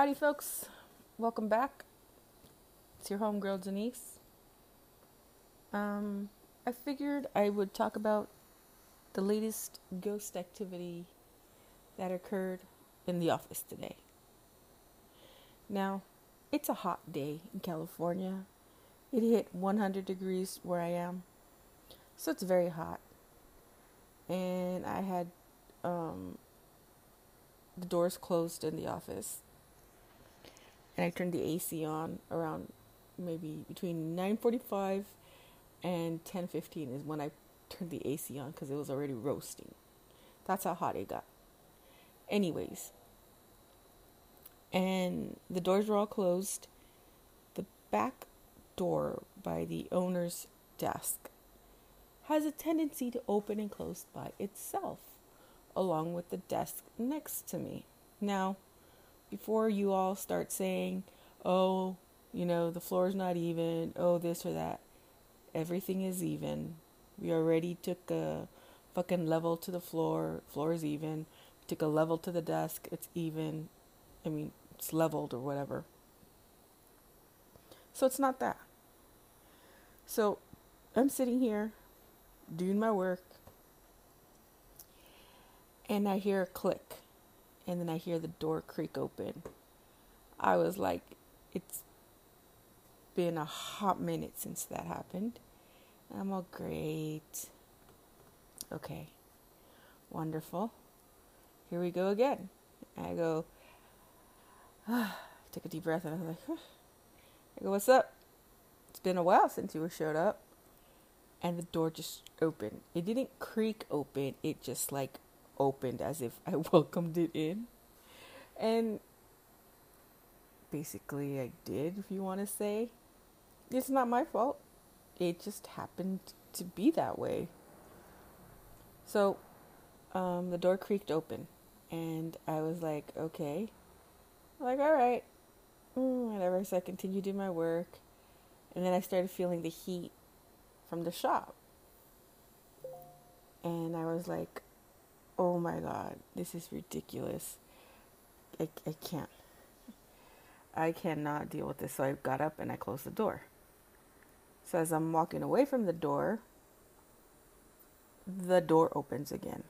Howdy, folks. Welcome back. It's your homegirl Denise. Um, I figured I would talk about the latest ghost activity that occurred in the office today. Now, it's a hot day in California. It hit 100 degrees where I am, so it's very hot. And I had um, the doors closed in the office and I turned the AC on around maybe between 9:45 and 10:15 is when I turned the AC on cuz it was already roasting. That's how hot it got. Anyways, and the doors were all closed. The back door by the owner's desk has a tendency to open and close by itself, along with the desk next to me. Now, before you all start saying, oh, you know, the floor is not even, oh, this or that, everything is even. We already took a fucking level to the floor, floor is even. We took a level to the desk, it's even. I mean, it's leveled or whatever. So it's not that. So I'm sitting here doing my work and I hear a click and then I hear the door creak open. I was like, it's been a hot minute since that happened. I'm all great. Okay, wonderful. Here we go again. I go, ah, take a deep breath, and I was like. I go, what's up? It's been a while since you showed up. And the door just opened. It didn't creak open, it just like opened as if I welcomed it in. And basically, I did, if you want to say. It's not my fault. It just happened to be that way. So, um, the door creaked open, and I was like, okay. I'm like, all right, mm, whatever. So I continued doing my work, and then I started feeling the heat from the shop. And I was like, oh my god, this is ridiculous. I, I can't. I cannot deal with this. So I got up and I closed the door. So as I'm walking away from the door, the door opens again.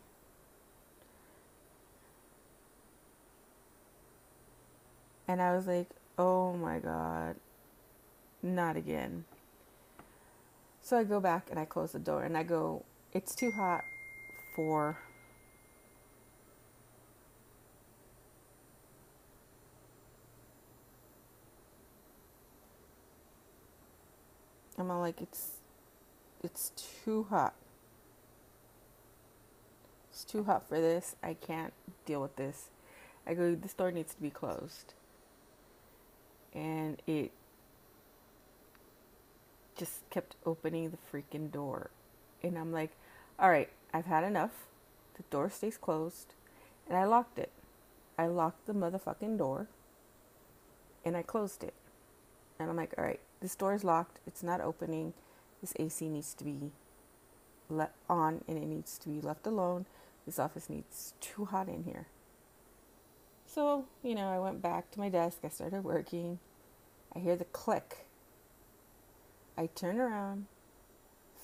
And I was like, oh my god, not again. So I go back and I close the door and I go, it's too hot for I'm like, it's, it's too hot. It's too hot for this. I can't deal with this. I go, the store needs to be closed. And it just kept opening the freaking door. And I'm like, all right, I've had enough. The door stays closed. And I locked it. I locked the motherfucking door. And I closed it. And I'm like, all right, this door is locked. It's not opening. This AC needs to be let on and it needs to be left alone. This office needs too hot in here. So, you know, I went back to my desk. I started working. I hear the click. I turn around.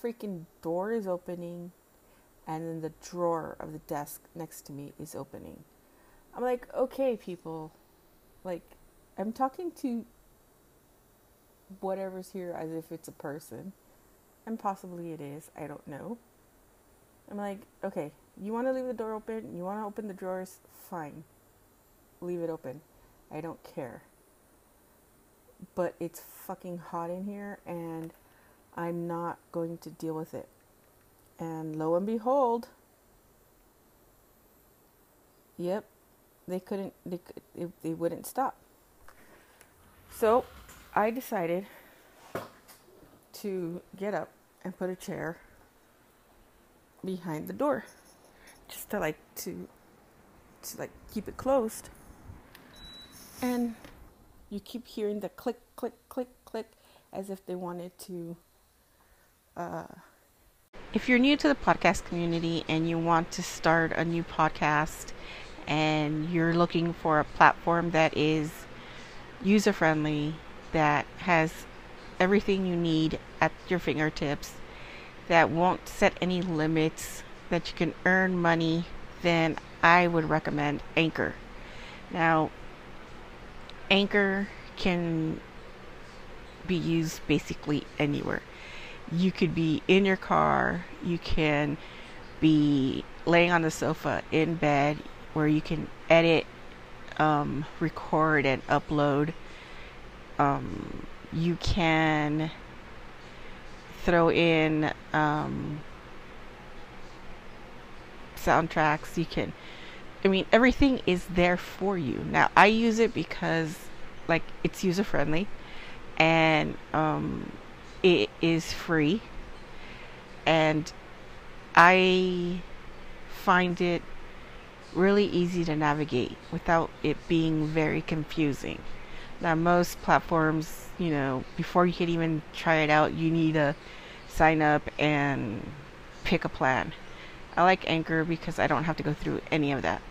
Freaking door is opening. And then the drawer of the desk next to me is opening. I'm like, okay, people. Like, I'm talking to whatever's here as if it's a person. And possibly it is. I don't know. I'm like, okay, you want to leave the door open? You want to open the drawers? Fine. Leave it open. I don't care. But it's fucking hot in here and I'm not going to deal with it. And lo and behold, yep, they couldn't, they, they, wouldn't stop. So I decided to get up and put a chair behind the door just to like to to like keep it closed. And you keep hearing the click click click click as if they wanted to uh if you're new to the podcast community and you want to start a new podcast and you're looking for a platform that is user friendly, that has everything you need at your fingertips, that won't set any limits, that you can earn money, then I would recommend Anchor. Now, Anchor can be used basically anywhere. You could be in your car, you can be laying on the sofa in bed where you can edit, um, record, and upload. Um, you can throw in um, soundtracks. You can, I mean, everything is there for you. Now, I use it because, like, it's user friendly and um, it is free. And I find it really easy to navigate without it being very confusing. Now, most platforms, you know, before you can even try it out, you need to sign up and pick a plan. I like Anchor because I don't have to go through any of that.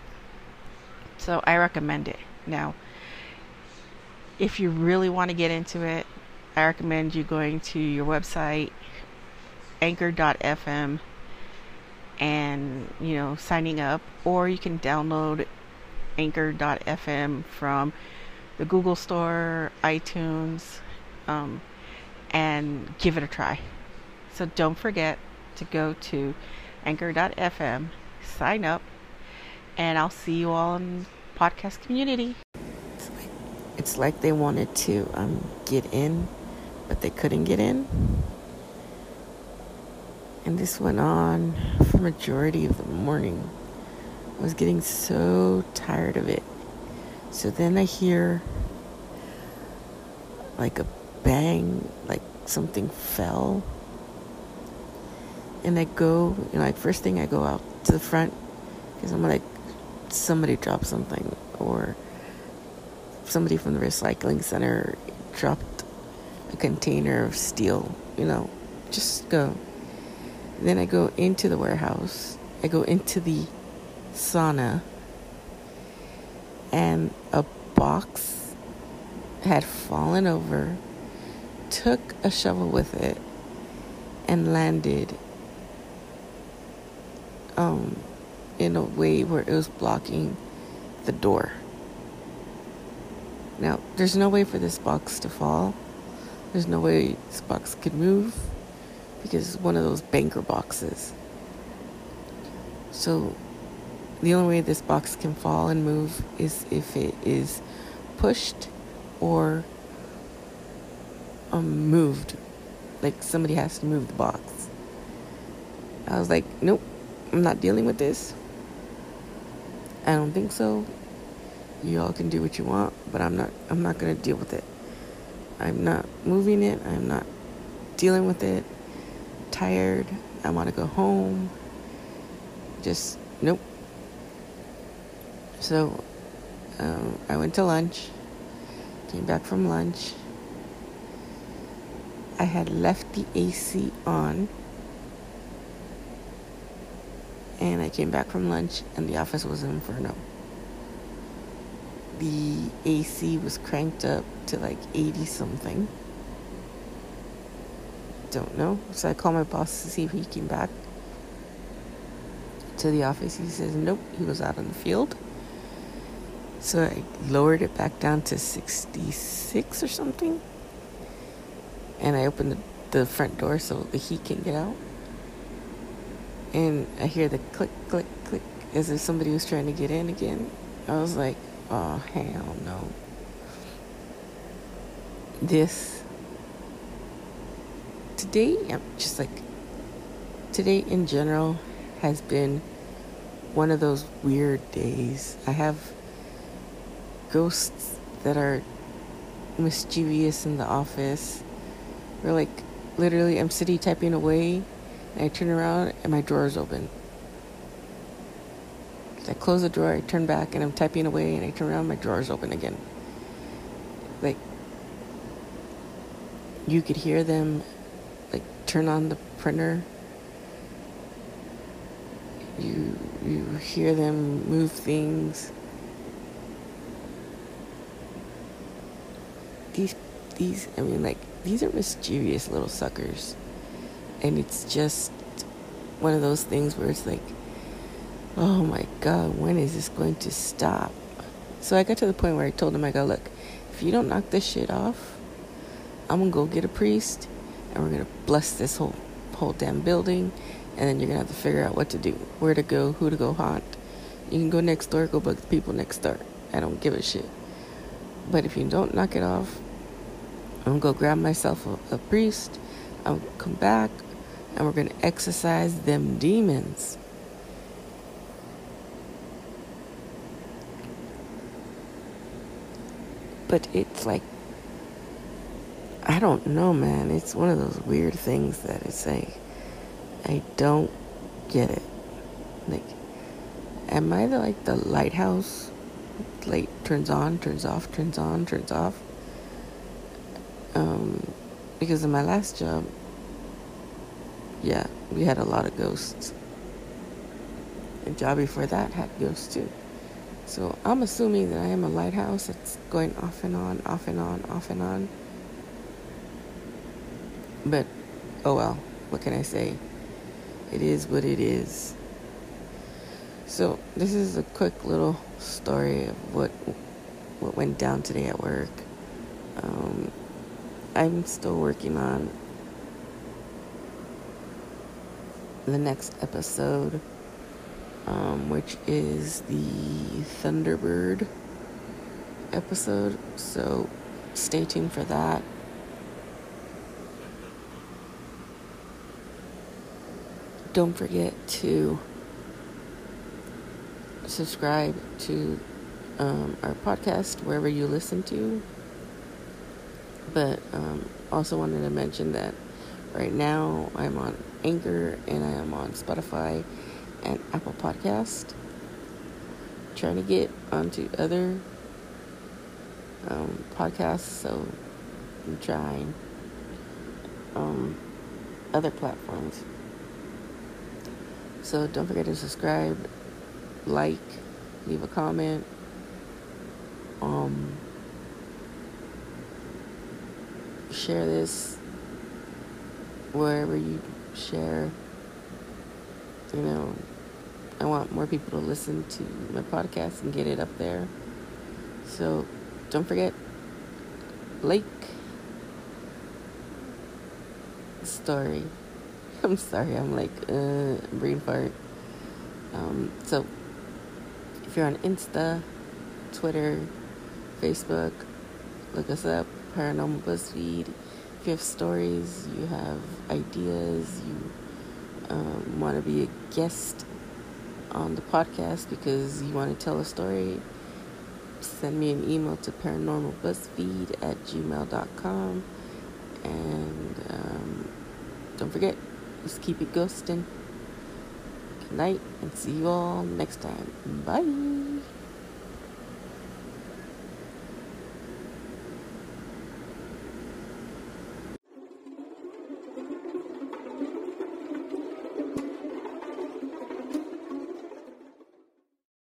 So I recommend it. Now, if you really want to get into it, I recommend you going to your website, anchor.fm, and you know signing up, or you can download anchor.fm from the Google Store, iTunes, um, and give it a try. So don't forget to go to anchor.fm, sign up, and I'll see you all in podcast community. It's like, they wanted to um, get in, but they couldn't get in. And this went on for majority of the morning. I was getting so tired of it. So then I hear like a bang, like something fell. And I go, you know, like first thing I go out to the front because I'm like, somebody dropped something or somebody from the recycling center dropped a container of steel, you know, just go. Then I go into the warehouse. I go into the sauna. And a box had fallen over, took a shovel with it, and landed um, in a way where it was blocking the door. Now, there's no way for this box to fall. There's no way this box could move because it's one of those banker boxes. So, the only way this box can fall and move is if it is pushed or um, moved. Like somebody has to move the box. I was like, nope, I'm not dealing with this. I don't think so. You all can do what you want, but I'm not I'm not to deal with it. I'm not moving it. I'm not dealing with it. tired. I want to go home. Just nope. So um, I went to lunch. Came back from lunch. I had left the AC on. And I came back from lunch and the office was an inferno. The AC was cranked up to like 80 something. Don't know. So I called my boss to see if he came back to the office. He says, nope, he was out in the field. So I lowered it back down to 66 or something. And I opened the, front door so the heat can get out. And I hear the click, click, click as if somebody was trying to get in again. I was like, oh, hell no. This. Today, I'm just like, today in general has been one of those weird days. I have ghosts that are mischievous in the office. Or like literally I'm sitting typing away and I turn around and my drawer is open. I close the drawer, I turn back and I'm typing away and I turn around, my drawer is open again. Like you could hear them like turn on the printer. You you hear them move things. These these I mean like these are mischievous little suckers. And it's just one of those things where it's like oh my god, when is this going to stop? So I got to the point where I told him I go, look, if you don't knock this shit off, I'm gonna go get a priest and we're gonna bless this whole whole damn building and then you're gonna have to figure out what to do, where to go, who to go haunt. You can go next door, go bug the people next door. I don't give a shit. But if you don't knock it off, I'm gonna go grab myself a, a priest. I'll come back and we're gonna exorcise them demons. But it's like I don't know, man. It's one of those weird things that it's like I don't get it. Like, am I the like the lighthouse? Light turns on, turns off, turns on, turns off. Um, because in my last job, yeah, we had a lot of ghosts. The job before that had ghosts too. So I'm assuming that I am a lighthouse that's going off and on, off and on, off and on. But, oh well, what can I say? It is what it is. So, this is a quick little story of what what went down today at work. Um, I'm still working on the next episode, um, which is the Thunderbird episode. So, stay tuned for that. don't forget to subscribe to um, our podcast wherever you listen to. But um, also wanted to mention that right now I'm on Anchor and I am on Spotify and Apple Podcast. Trying to get onto other um, podcasts, so I'm trying um, other platforms. So don't forget to subscribe, like, leave a comment. Um, share this wherever you share. You know, I want more people to listen to my podcast and get it up there. So don't forget, like, story. I'm sorry, I'm like, uh, brain fart. Um, so, if you're on Insta, Twitter, Facebook, look us up, Paranormal BuzzFeed. If you have stories, you have ideas, you um, want to be a guest on the podcast because you want to tell a story, send me an email to paranormalbuzzfeed at gmail.com. And um, don't forget, just keep it ghosting. Good night and see you all next time. Bye.